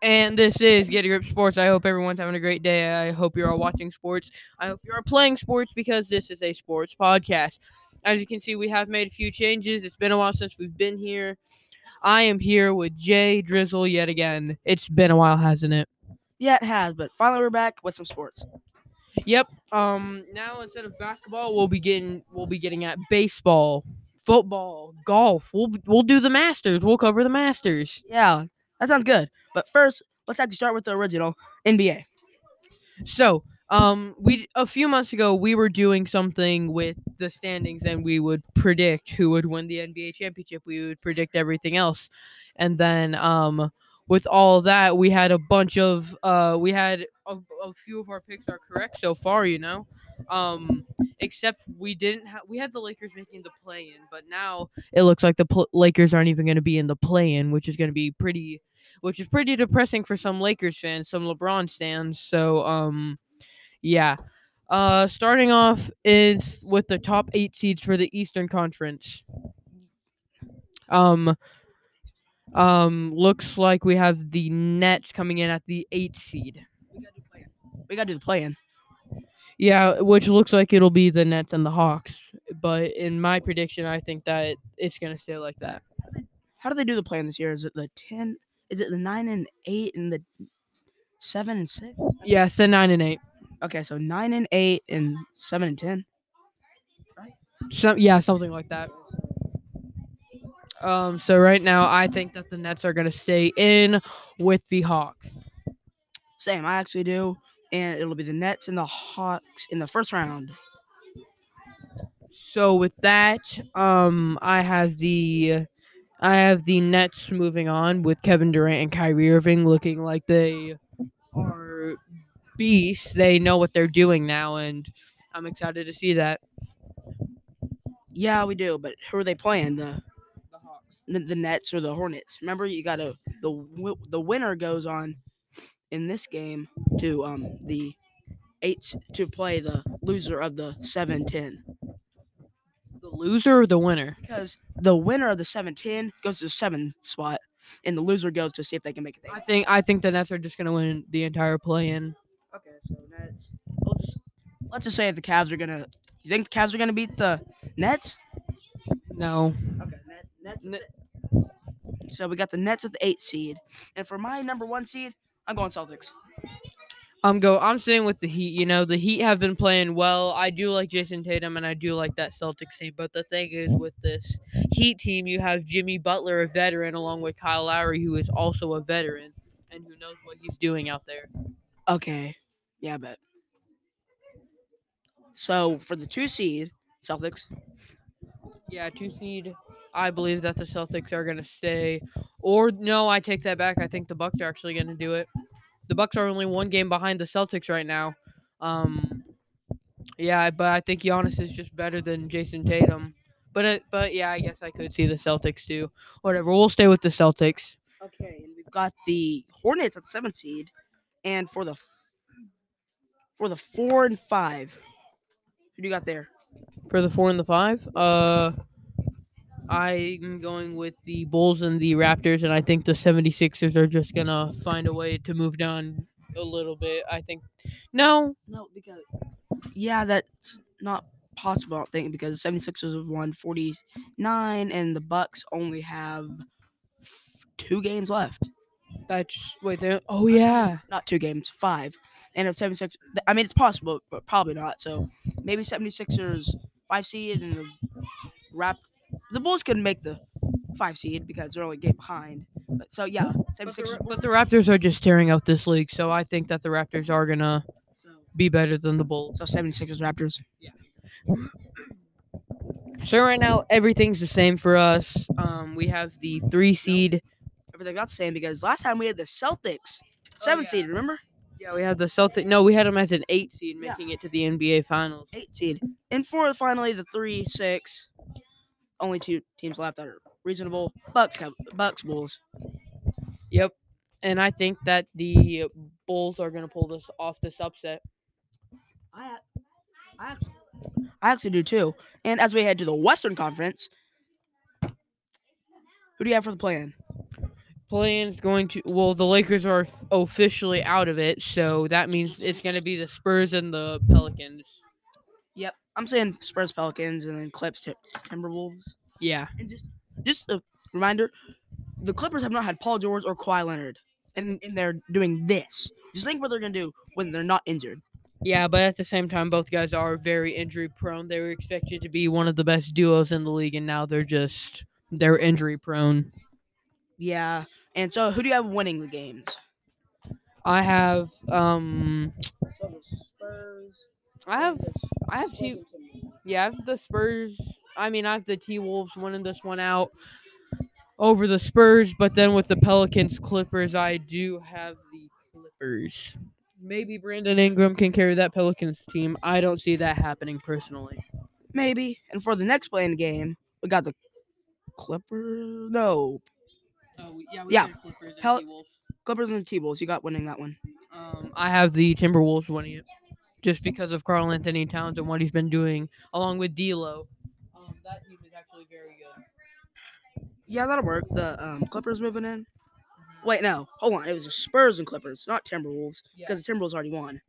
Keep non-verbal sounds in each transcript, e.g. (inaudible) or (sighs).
And this is Get a Grip Sports. I hope everyone's having a great day. I hope you're all watching sports. I hope you're playing sports because this is a sports podcast. As you can see, we have made a few changes. It's been a while since we've been here. I am here with Jay Drizzle yet again. It's been a while, hasn't it? Yeah, it has, but finally we're back with some sports. Yep. Um. Now instead of basketball, we'll be getting we'll be getting at baseball, football, golf. We'll we'll do the Masters. We'll cover the Masters. Yeah, that sounds good. But first, let's actually start with the original NBA. So, um, we a few months ago we were doing something with the standings, and we would predict who would win the NBA championship. We would predict everything else, and then um, with all that, we had a bunch of uh, we had a, a few of our picks are correct so far. You know, um, except we didn't have we had the Lakers making the play in, but now it looks like the pl- Lakers aren't even going to be in the play in, which is going to be pretty, which is pretty depressing for some Lakers fans, some LeBron stands. So, um, yeah. Uh, starting off is with the top eight seeds for the Eastern Conference. Um, um, looks like we have the Nets coming in at the eight seed. We gotta do the play-in. Yeah, which looks like it'll be the Nets and the Hawks. But in my prediction, I think that it's gonna stay like that. How do they do the play-in this year? Is it the ten? Is it the nine and eight and the seven and six? Yes, the nine and eight. Okay, so nine and eight and seven and ten. Some yeah, something like that. Um, so right now, I think that the Nets are gonna stay in with the Hawks. Same, I actually do, and it'll be the Nets and the Hawks in the first round. So with that, um, I have the, I have the Nets moving on with Kevin Durant and Kyrie Irving looking like they are beasts. They know what they're doing now, and I'm excited to see that. Yeah, we do, but who are they playing? The The Hawks. the, the Nets or the Hornets? Remember, you gotta the the winner goes on in this game to um the eight to play the loser of the seven ten The loser or the winner? because the winner of the seven ten goes to the seven spot and the loser goes to see if they can make it. I think I think the Nets are just gonna win the entire play-in. Okay, so Nets. Let's just let's just say if the Cavs are gonna. You think the Cavs are gonna beat the Nets? No. Okay, net, Nets. Ne- So we got the Nets at the eight seed, and for my number one seed, I'm going Celtics. I'm go. I'm staying with the Heat. You know, the Heat have been playing well. I do like Jayson Tatum, and I do like that Celtics team. But the thing is, with this Heat team, you have Jimmy Butler, a veteran, along with Kyle Lowry, who is also a veteran and who knows what he's doing out there. Okay, yeah, I bet. So for the two seed, Celtics. Yeah, two seed. I believe that the Celtics are gonna stay. Or no, I take that back. I think the Bucks are actually gonna do it. The Bucks are only one game behind the Celtics right now. Um, yeah, but I think Giannis is just better than Jayson Tatum. But it, but yeah, I guess I could see the Celtics too. Whatever, we'll stay with the Celtics. Okay, and we've got the Hornets at the seventh seed, and for the f- for the four and five, who do you got there? For the four and the five, uh, I'm going with the Bulls and the Raptors, and I think the 76ers are just gonna find a way to move down a little bit. I think. No, No, because yeah, that's not possible. I think because the 76ers have won 49, and the Bucks only have two games left. that's wait. There, oh yeah, Not two games, five. And if 76, th- I mean, it's possible, but probably not. So maybe 76ers five seed and the Rap. The Bulls could make the five seed because they're only a game behind. But so yeah, but the, but the Raptors are just tearing out this league, so I think that the Raptors are gonna So, be better than the Bulls. so 76ers Raptors. Yeah. So right now everything's the same for us. Um, we have the three seed. Everything got the same because last time we had the Celtics seven yeah. seed. Remember? Yeah, we had the Celtic. No, we had them as an eight seed, Yeah. making it to the NBA Finals. eight seed. And for finally the three six, only two teams left that are reasonable. Bucks have Bucks Bulls. Yep. And I think that the Bulls are gonna pull this off this upset. I I actually, I actually do too. And as we head to the Western Conference, who do you have for the plan? play-in's going to well, the Lakers are officially out of it, so that means it's going to be the Spurs and the Pelicans. Yep. I'm saying Spurs, Pelicans, and then Clips, Tim- Timberwolves. Yeah. And just just a reminder, the Clippers have not had Paul George or Kawhi Leonard, and and they're doing this. Just think what they're gonna do when they're not injured. Yeah, but at the same time, both guys are very injury prone. They were expected to be one of the best duos in the league, and now they're just they're injury prone. Yeah. And so, who do you have winning the games? I have um So the Spurs. I have I have two yeah, I have the Spurs. I mean, I have the T Wolves winning this one out over the Spurs, but then with the Pelicans Clippers, I do have the Clippers. Maybe Brandon Ingram can carry that Pelicans team. I don't see that happening personally. Maybe. And for the next playing game, we got the Clippers. No, Oh, yeah, Yeah. Clippers and Pel- T-Wolves. Clippers and T-Bulls. You got winning that one. Um, I have the Timberwolves winning it, just because of Karl Anthony Towns and what he's been doing, along with D'Lo. Um, that team is actually very good. Yeah, that'll work. The um, Clippers moving in. Wait, no. Hold on. It was the Spurs and Clippers, not Timberwolves, because the Timberwolves already won.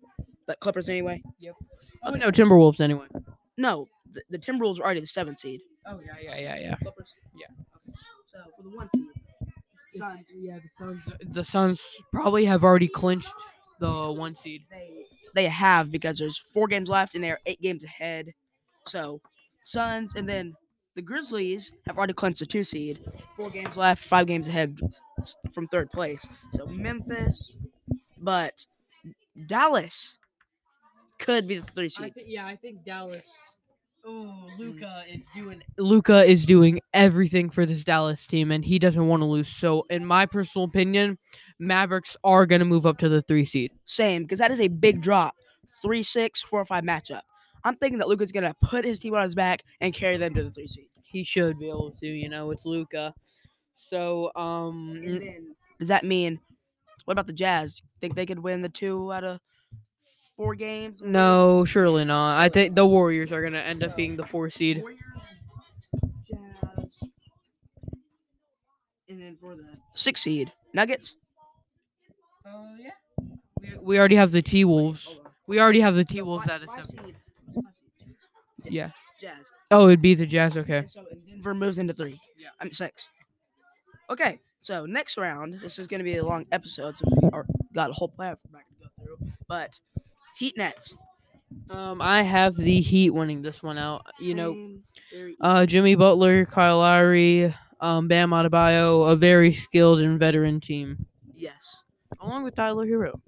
But Clippers anyway. Yep. Oh no, Timberwolves anyway. No, the, the Timberwolves were already the seventh seed. Oh yeah, yeah, yeah, yeah. Clippers. Yeah. So for the one seed, Suns. Yeah, the Suns. The Suns probably have already clinched the one seed. They they have because there's four games left and they're eight games ahead. So Suns and then the Grizzlies have already clinched the two seed. Four games left, five games ahead from third place. So Memphis, but Dallas could be the three I seed. yeah, I think Dallas. Oh, Luka is doing. Luka is doing everything for this Dallas team, and he doesn't want to lose. So, in my personal opinion, Mavericks are gonna move up to the three seed. Same, because that is a big drop. Three six, four five matchup. I'm thinking that Luka's gonna put his team on his back and carry them to the three seed. He should be able to. You know, it's Luka. So, um, then, does that mean what about the Jazz? Think they could win the two out of four games? no, surely not. I think the Warriors are gonna end up being the four seed. Warriors, Jazz, and then for the six seed, Nuggets. Oh yeah. We, we already have the T Wolves. We already have the T Wolves five- at a seven. seed. Yeah. Jazz. Oh, it'd be the Jazz. Okay. And so and Denver moves into three. Yeah. I'm six. Okay, so next round, this is going to be a long episode, so we are, got a whole plan back to go through. But Heat Nets. Um, I have the Heat winning this one out. You know, Same, very uh, Jimmy Butler, Kyle Lowry, um, Bam Adebayo, a very skilled and veteran team, yes. along with Tyler Herro.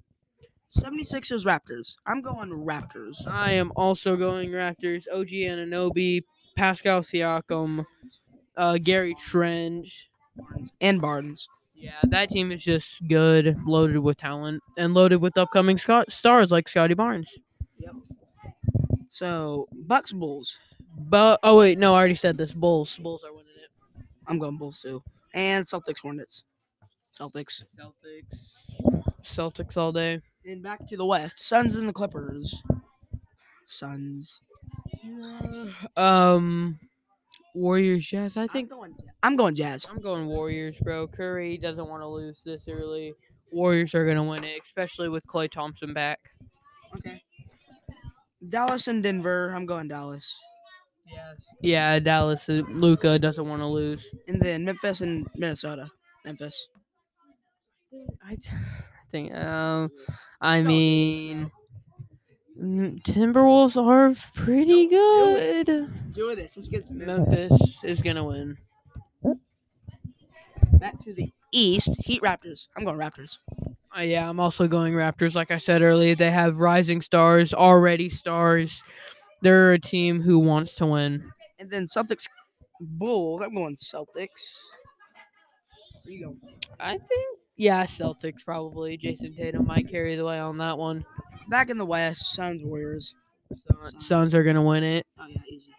76ers Raptors. I'm going Raptors. I am also going Raptors. OG Anunoby, Pascal Siakam, uh, Gary Trent. Barnes and Barnes. Yeah, that team is just good, loaded with talent, and loaded with upcoming Scott stars like Scottie Barnes. Yep. So Bucks Bulls. But oh wait, no, I already said this. Bulls, Bulls are winning it. I'm going Bulls too. And Celtics Hornets. Celtics. Celtics, Celtics all day. And back to the West. Suns and the Clippers. Suns. (sighs) Um, Warriors, Jazz. I think I'm going, I'm going Jazz. I'm going Warriors, bro. Curry doesn't want to lose this early. Warriors are gonna win it, especially with Klay Thompson back. Okay. Dallas and Denver. I'm going Dallas. Yeah. Yeah, Dallas. Luka doesn't want to lose. And then Memphis and Minnesota. Memphis. I think. Um, I mean, mm, Timberwolves are pretty good. Do this. Let's get some Memphis is gonna win. Back to the East. Heat Raptors. I'm going Raptors. Uh, yeah, I'm also going Raptors. Like I said earlier, they have rising stars, already stars. They're a team who wants to win. And then Celtics Bulls. I'm going Celtics. Where you going? I think, yeah, Celtics probably. Jayson Tatum might carry the way on that one. Back in the West, Suns Warriors. Suns- Suns are gonna win it. Oh yeah, easy.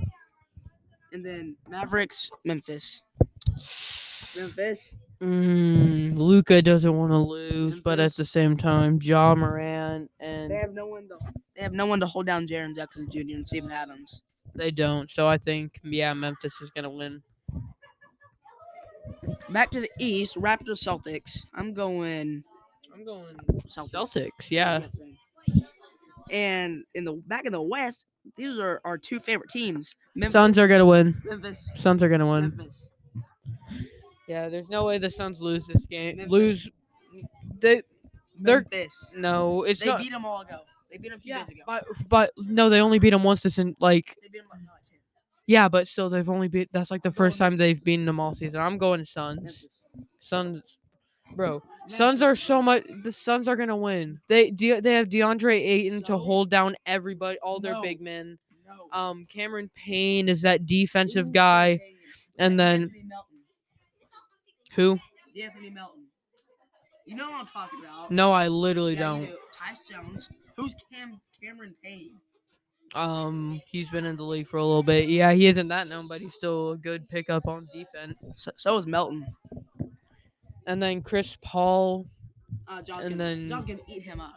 And then Mavericks, Memphis. Memphis. Mm, Luka doesn't want to lose, but at the same time, Ja Morant and They have no one to. They have no one to hold down Jaren Jackson Jr. and Steven Adams. they don't. So I think, yeah, Memphis is gonna win. back to the East, Raptors Celtics. I'm going I'm going Celtics. Celtics. Yeah. And in the back in the West, these are our two favorite teams. Memphis. Suns are gonna win. Memphis. Suns are gonna win. Memphis. Yeah, there's no way the Suns lose this game. Memphis. Lose. They. They're Memphis. no. It's They not. beat them all ago. They beat them a few Yeah, days ago. but but no, they only beat them once. This in like They beat them like, no, yeah, but still they've only beat. That's like the I'm first time Memphis. they've beaten them all season. I'm going Suns. Memphis. Suns, bro. Suns are so much. The Suns are gonna win. They de- they have DeAndre Ayton to hold down everybody, all their No. big men. No. Um, Cameron Payne is that defensive Ooh, guy. And then-. Who? Anthony Melton. You know what I'm talking about. No, I literally Yeah, don't. do. Tyus Jones. Who's Cam Cameron Payne? Um, he's been in the league for a little bit. Yeah, he isn't that known, but he's still a good pickup on defense. So, so is Melton. And then Chris Paul Uh, John's And gonna, then- John's gonna eat him up.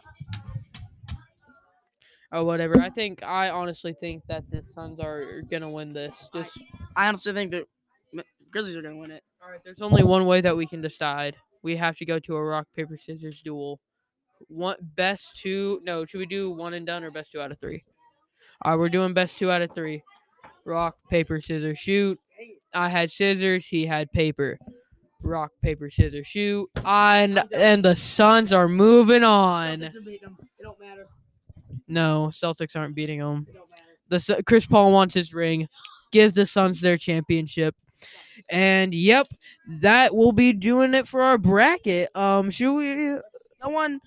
or whatever. I think I honestly think that the Suns are gonna win this. Just I honestly think that Grizzlies are gonna win it. All right. There's only one way that we can decide. We have to go to a rock paper scissors duel. One best two. No, should we do one and done or best two out of three? All right, we're doing best two out of three. Rock paper scissors shoot. I had scissors. He had paper. Rock paper scissors shoot. And and the Suns are moving on. Celtics are beating them. It don't matter. No, Celtics aren't beating them. It don't matter. The Chris Paul wants his ring. Give the Suns their championship. And yep, that will be doing it for our bracket. Um, should we? No one.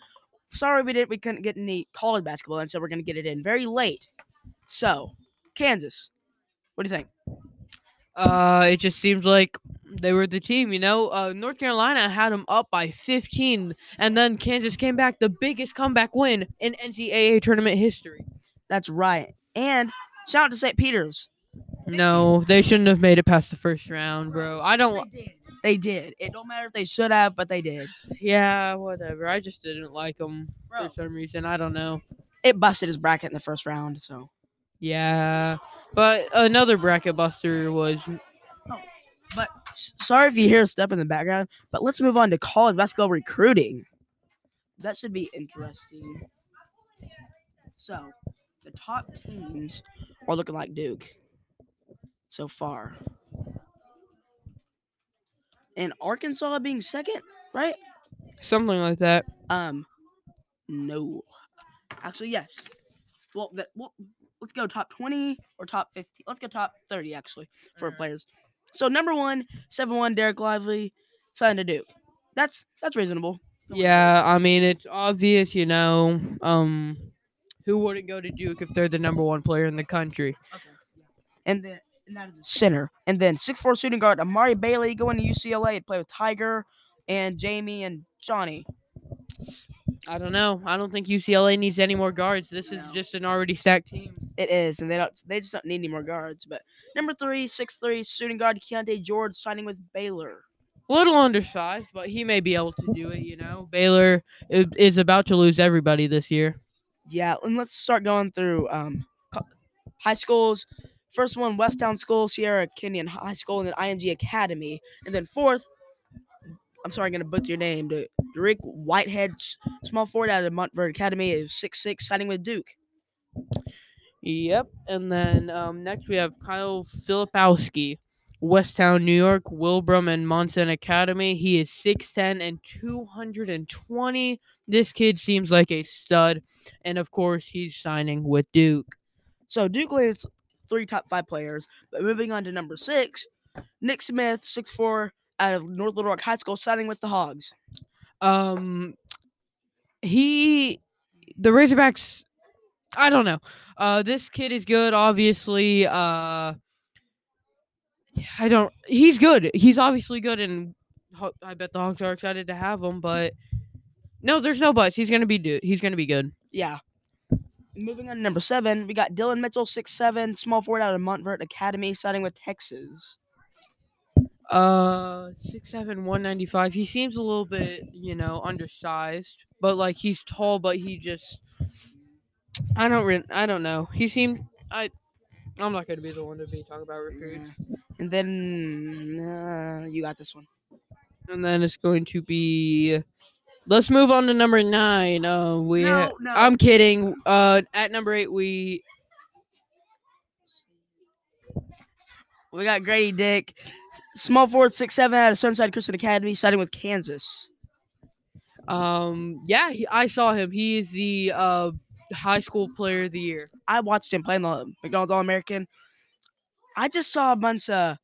Sorry, we didn't. We couldn't get any college basketball, and so we're gonna get it in very late. So, Kansas. What do you think? Uh, it just seems like they were the team. You know, uh, North Carolina had them up by 15, and then Kansas came back, the biggest comeback win in NCAA tournament history. That's right. And shout out to St. Peter's. No, they shouldn't have made it past the first round, bro. I don't. They did. They did. It don't matter if they should have, but they did. Yeah, whatever. I just didn't like them Bro, for some reason. I don't know. it busted his bracket in the first round. So, Yeah, but another bracket buster was oh, but sorry if you hear stuff in the background. But let's move on to college basketball recruiting. That should be interesting. So, the top teams are looking like Duke so far, and Arkansas being second, right? something like that. Um, no. Actually, yes. Well, that well, let's go top twenty or top 50. Let's go top thirty actually for Alright. players. So number one, seven one, Dereck Lively, signed to Duke. That's that's reasonable. Yeah, I mean it's obvious, you know. Um, who wouldn't go to Duke if they're the number one player in the country? Okay. And then and that is a center. And then six four shooting guard Amari Bailey going to UCLA to play with Tiger and Jamie and Johnny. I don't know. I don't think UCLA needs any more guards. This is just an already stacked team. It is, and they don't they just don't need any more guards. But number three, six three shooting guard Keyonte George signing with Baylor. A little undersized, but he may be able to do it. You know, Baylor is about to lose everybody this year. Yeah, and let's start going through um high schools. First one, Westtown School, Sierra Canyon High School, and then IMG Academy. And then fourth, I'm sorry, I'm gonna butcher your name. The Rick Whitehead, small forward out of Montverde Academy, is six six, signing with Duke. Yep. And then um, next we have Kyle Filipowski, Westtown, New York, Wilbraham and Monson Academy. He is 6'10 and 220. This kid seems like a stud. And of course, he's signing with Duke. So Duke leads three top five players. But moving on to number six, Nick Smith, six four, out of North Little Rock High School, signing with the Hogs. Um, he, the Razorbacks, I don't know. Uh, this kid is good, obviously. Uh, I don't. He's good. He's obviously good, and I bet the Hawks are excited to have him. But no, there's no buts. He's gonna be do. He's gonna be good. Yeah. Moving on to number seven, we got Dillon Mitchell, six seven, small forward out of Montverde Academy, signing with Texas. Uh, six seven, one ninety five. He seems a little bit, you know, undersized, but like he's tall, but he just. I don't. Re- I don't know. He seemed. I. I'm not gonna be the one to be talking about recruits. Yeah. And then uh, you got this one. And then it's going to be. Let's move on to number nine. Uh, we. No, ha- no. I'm kidding. Uh, at number eight, we. We got Grady Dick, small forward, six seven out of Sunrise Christian Academy, siding with Kansas. Um, yeah, he, I saw him. He is the uh high school player of the year. I watched him play in the McDonald's All American. I just saw a bunch of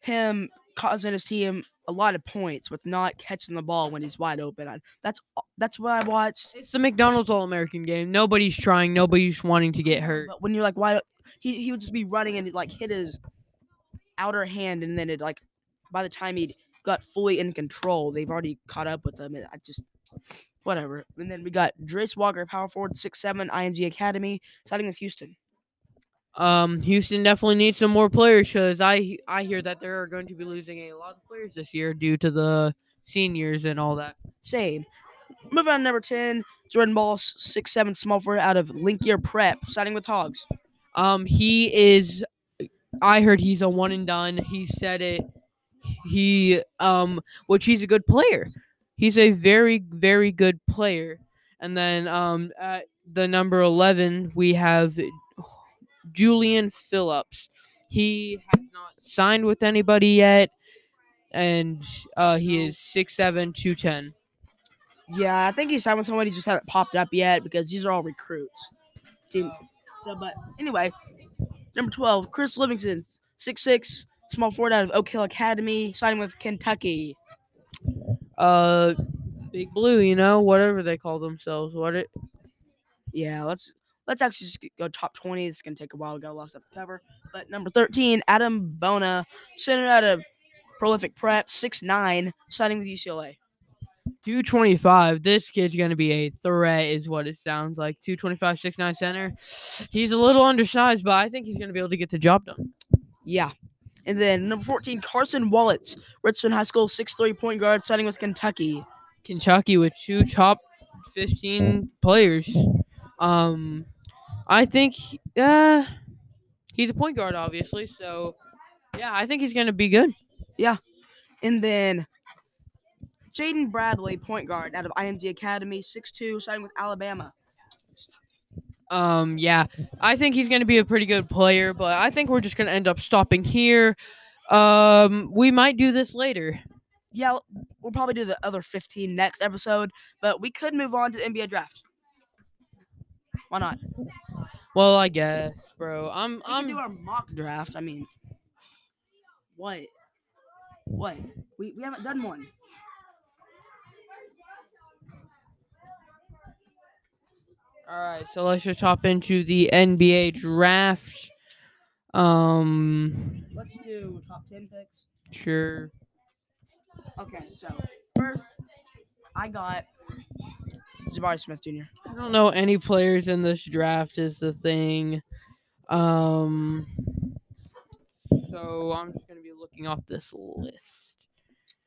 him causing his team a lot of points with not catching the ball when he's wide open. I, that's that's what I watched. It's the McDonald's All American game. Nobody's trying. Nobody's wanting to get hurt. But when you're like wide, he he would just be running and like hit his outer hand, and then it like by the time he got fully in control, they've already caught up with him. And I just whatever. And then we got Jarace Walker, power forward, six seven, IMG Academy, siding with Houston. Um, Houston definitely needs some more players because I I hear that they're going to be losing a lot of players this year due to the seniors and all that. Same. Moving on to number 10, Jordan Ball, six seven small forward out of Linkier Prep, signing with Hogs. Um, he is. I heard he's a one and done. He said it. He um, which he's a good player. He's a very very good player. And then um, at the number eleven we have Julian Phillips. He has not signed with anybody yet, and uh, he is six seven two ten. Yeah, I think he signed with somebody just hasn't popped up yet because these are all recruits. Team. So, but anyway, number 12, Chris Livingston, six six, small forward out of Oak Hill Academy, signing with Kentucky. Uh, Big Blue, you know, whatever they call themselves. What it? Yeah, let's let's actually just go top 20. It's gonna take a while. to lot of stuff to cover. But number 13, Adem Bona, center out of Prolific Prep, six nine, signing with UCLA. 225. This kid's going to be a threat, is what it sounds like. 225, 6'9 center. He's a little undersized, but I think he's going to be able to get the job done. Yeah. And then number 14, Cason Wallace, Redstone High School, 6'3 point guard, signing with Kentucky. Kentucky with two top 15 players. Um, I think uh, he's a point guard, obviously. So, yeah, I think he's going to be good. Yeah. And then Jaden Bradley, point guard out of IMG Academy, 6'2, signing with Alabama. Um, yeah, I think he's going to be a pretty good player, but I think we're just going to end up stopping here. Um, we might do this later. Yeah, we'll probably do the other 15 next episode, but we could move on to the NBA draft. Why not? Well, I guess, bro. I'm We can do I'm our mock draft. I mean, what? What? We, we haven't done one. All right, so let's just hop into the NBA draft. Um, Let's do top 10 picks. sure. Okay, so first, I got Jabari Smith Jr. I don't know any players in this draft is the thing. Um, so I'm just gonna be looking off this list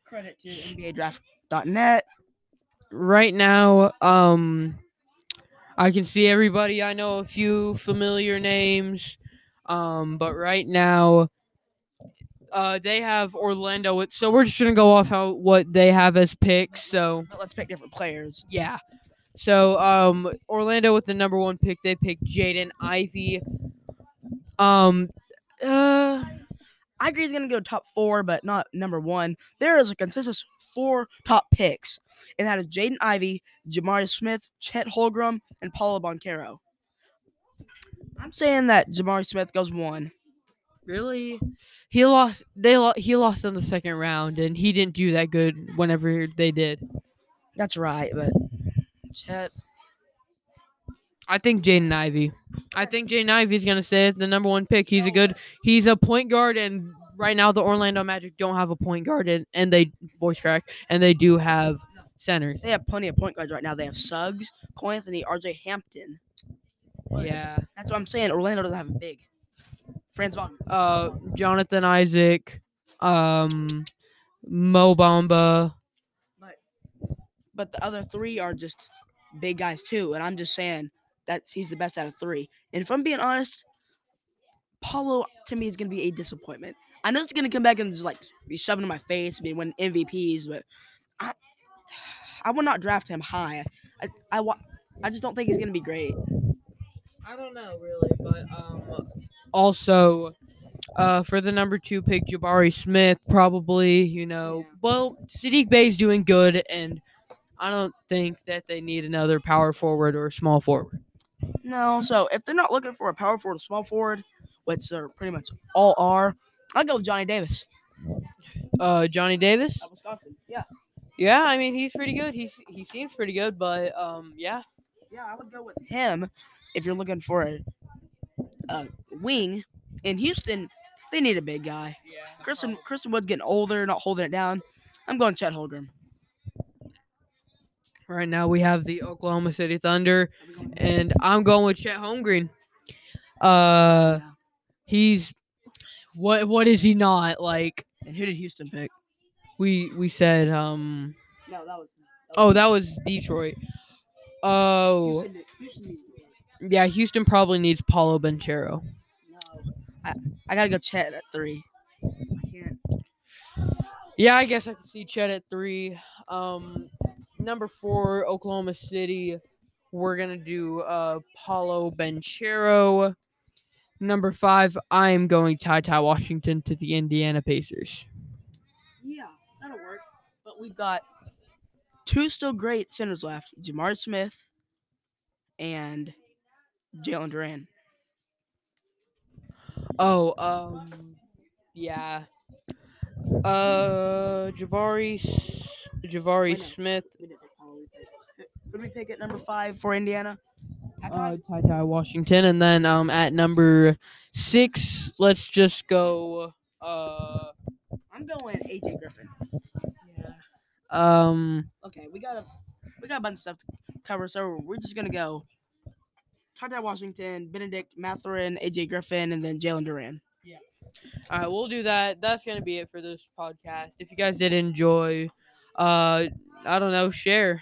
Credit to NBADraft.net. right now. Um, I can see everybody. I know a few familiar names. Um, but right now, uh, they have Orlando. With, so we're just gonna go off how what they have as picks. So But let's pick different players. Yeah. So um Orlando with the number one pick, they picked Jaden Ivy. Um uh I agree he's gonna go top four, but not number one. There is a consensus four top picks, and that is Jaden Ivy, Jabari Smith, Chet Holmgren, and Paolo Banchero. I'm saying that Jabari Smith goes one. really he lost they lo- he lost in the second round and he didn't do that good whenever they did. That's right, but Chet. I think Jaden Ivy. I think Jaden Ivy's gonna stay the number one pick. He's a good he's a point guard and right now the Orlando Magic don't have a point guard and, and they voice crack and they do have centers. They have plenty of point guards right now. They have Suggs, Cole Anthony, R.J. Hampton. Yeah. that's what I'm saying. Orlando doesn't have a big. Franz Wagner. uh Jonathan Isaac, um Mo Bamba. But, but the other three are just big guys too. And I'm just saying that's he's the best out of three. And if I'm being honest, Paolo to me is gonna be a disappointment. I know it's gonna come back and just like be shoving in my face, be win MVPs, but I I would not draft him high. I I, wa- I just don't think he's gonna be great. I don't know really, but um, also, uh, for the number two pick, Jabari Smith, probably. You know, Yeah. well, Saddiq Bey's doing good, and I don't think that they need another power forward or small forward. No, so if they're not looking for a power forward, or small forward, which they're pretty much all are, I'll go with Johnny Davis Uh, Johnny Davis. of Wisconsin. Yeah, Yeah, I mean he's pretty good. He's he seems pretty good, but um, yeah. yeah, I would go with him if you're looking for a, a wing. In Houston, they need a big guy. Yeah. Christian Christian Wood's getting older, not holding it down. I'm going Chet Holmgren. Right now we have the Oklahoma City Thunder, and I'm going with Chet Holmgren. Uh, he's what? What is he not like? And who did Houston pick? We we said um. No, that was. Oh, that was Detroit. Oh, Houston. Houston did- yeah. Houston probably needs Paolo Banchero. No, I, I gotta go Chet at three. I can't. Yeah, I guess I can see Chet at three. Um, number four, Oklahoma City. We're gonna do uh Paolo Banchero. Number five, I'm going Ty Ty Washington to the Indiana Pacers. Yeah, that'll work. But we've got two still great centers left: Jamar Smith and Jalen Duren. Oh, um, yeah. Uh, Jabari, Jabari. Smith, We didn't pick Paolo, we picked- Who did we pick at number five for Indiana? uh, Ty Ty Washington, and then um at number six, let's just go. Uh, I'm going AJ Griffin. Yeah. um, Okay, we got a we got a bunch of stuff to cover, so we're just gonna go. Tata Washington, Bennedict Mathurin, AJ Griffin, and then Jalen Duren. Yeah. All right, we'll do that. That's gonna be it for this podcast. If you guys did enjoy, uh, I don't know, share.